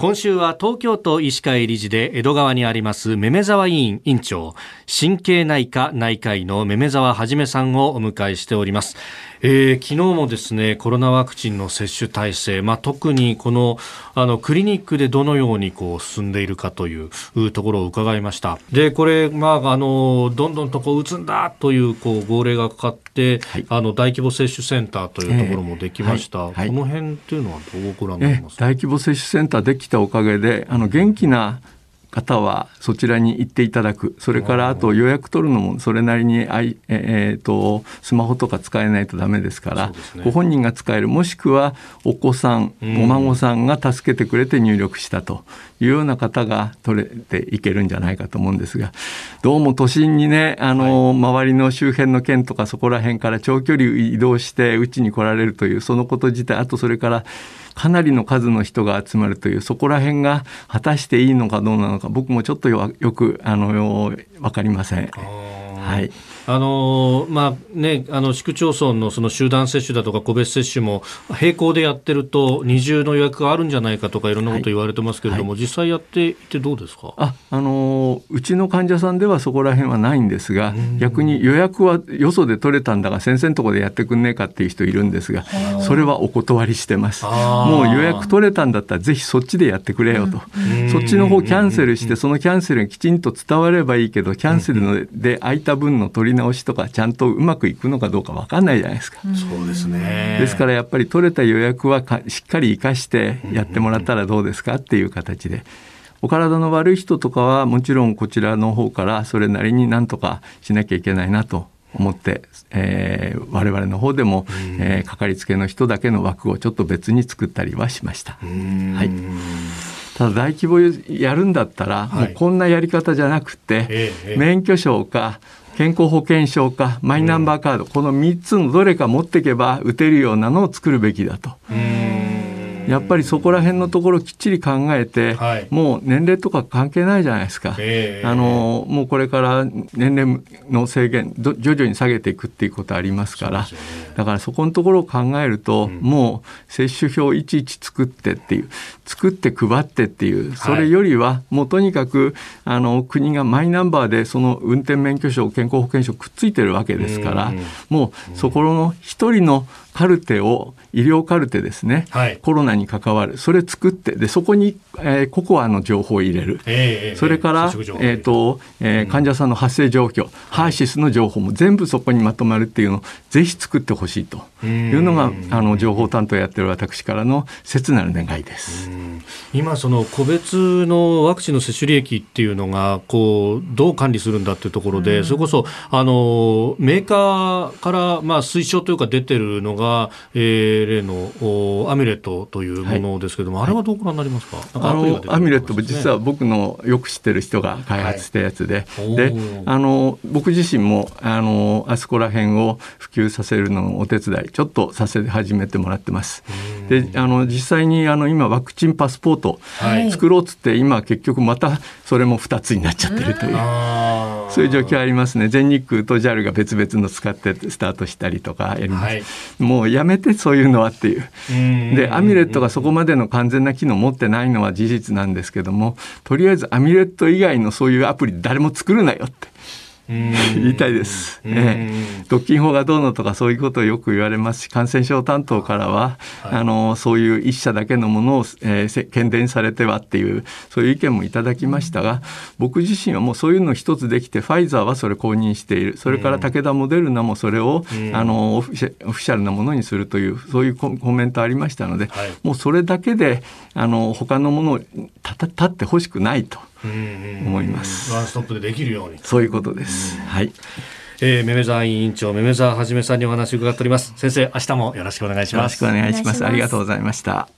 今週は東京都医師会理事で江戸川にありますめめ沢委員委員長。神経内科内科医のめめ沢はじめさんをお迎えしております。えー、昨日もですねコロナワクチンの接種体制、まあ、特にこのあのクリニックでどのようにこう進んでいるかというところを伺いました。でこれ、まあ、あのどんどんとこう打つんだというこう号令がかかって、はい、あの大規模接種センターというところもできました、えーはい。はい、この辺というのはどうご覧になりますか、大規模接種センターできたおかげであの元気な方はそちらに行っていただく。それからあと予約取るのもそれなりにあい、えーと、スマホとか使えないとダメですから、ね、ご本人が使えるもしくはお子さん。お孫さんが助けてくれて入力したというような方が取れていけるんじゃないかと思うんですがどうも都心にねあの、はい、周りの周辺の県とかそこら辺から長距離移動してうちに来られるというそのこと自体あとそれからかなりの数の人が集まるというそこら辺が果たしていいのかどうなのか僕もちょっとよくあの分かりません。はい、あのまあね、あの市区町村のその集団接種だとか個別接種も並行でやってると二重の予約があるんじゃないかとかいろんなこと言われてますけれども、はい。はい、実際やっていてどうですか？あ、あのうちの患者さんではそこら辺はないんですが逆に予約はよそで取れたんだが先生のところでやってくんねえかっていう人いるんですがそれはお断りしてます。もう予約取れたんだったらぜひそっちでやってくれよと。そっちの方キャンセルしてそのキャンセルがきちんと伝わればいいけどキャンセルで空いた分の取り直しとかちゃんとうまくいくのかどうか分かんないじゃないですか。そうですねですからやっぱり取れた予約はしっかり生かしてやってもらったらどうですかっていう形で。お体の悪い人とかはもちろんこちらの方からそれなりになんとかしなきゃいけないなと思って、えー、我々の方でも、えー、かかりつけの人だけの枠をちょっと別に作ったりはしました。はい、ただ大規模やるんだったら、もうこんなやり方じゃなくて、免許証か健康保険証かマイナンバーカード、この3つのどれか持っていけば打てるようなのを作るべきだと。やっぱりそこら辺のところきっちり考えて、はい、もう年齢とか関係ないじゃないですか、えー、あのもうこれから年齢の制限徐々に下げていくっていうことありますから、ね、だからそこのところを考えると、うん、もう接種票いちいち作ってっていう作って配ってっていうそれよりはもうとにかくあの国がマイナンバーでその運転免許証健康保険証くっついてるわけですから、もうそこの一人のカルテを医療カルテですね、はい、コロナに関わるそれ作ってでそこに、えー、ココアの情報を入れる、えー、それから、えーとえー、患者さんの発生状況、うん、ハーシスの情報も全部そこにまとまるっていうのをぜひ作ってほしいというのがあの情報担当やってる私からの切なる願いです。今その個別のワクチンの接種利益っていうのがこうどう管理するんだっていうところで、それこそあのメーカーからまあ推奨というか出てるのが、えー、例のアミュレットというものですけども、はい、あれはどうご覧になりますか？あのアミュレットも実は僕のよく知ってる人が開発したやつで、はい、であの僕自身もあのあそこら辺を普及させるのをお手伝いちょっとさせ始めてもらってます。であの実際にあの今ワクチンパスポート作ろうっつって今結局またそれも2つになっちゃってるという。そういう状況ありますね。全日空と JAL が別々の使ってスタートしたりとかやります、はい、もうやめてそういうのはっていう。でアミュレットがそこまでの完全な機能を持ってないのは事実なんですけどもとりあえずアミュレット以外のそういうアプリ誰も作るなよって言いたいです、ええ、独禁法がどうのとかそういうことをよく言われますし感染症担当からは、はい、あのそういう一社だけのものを、えー、検伝されてはっていうそういう意見もいただきましたが僕自身はもうそういうの一つできてファイザーはそれ公認している。それから武田モデルナもそれをあのオフィシャルなものにするというそういうコメントありましたので、はい、もうそれだけであの他のものを立ってほしくないと。思います。ワンストップでできるように。そういうことです。はい。えー、めめざ委員長、めめざはじめさんにお話を伺っております。先生、明日もよろしくお願いします。よろしくお願いします。ありがとうございました。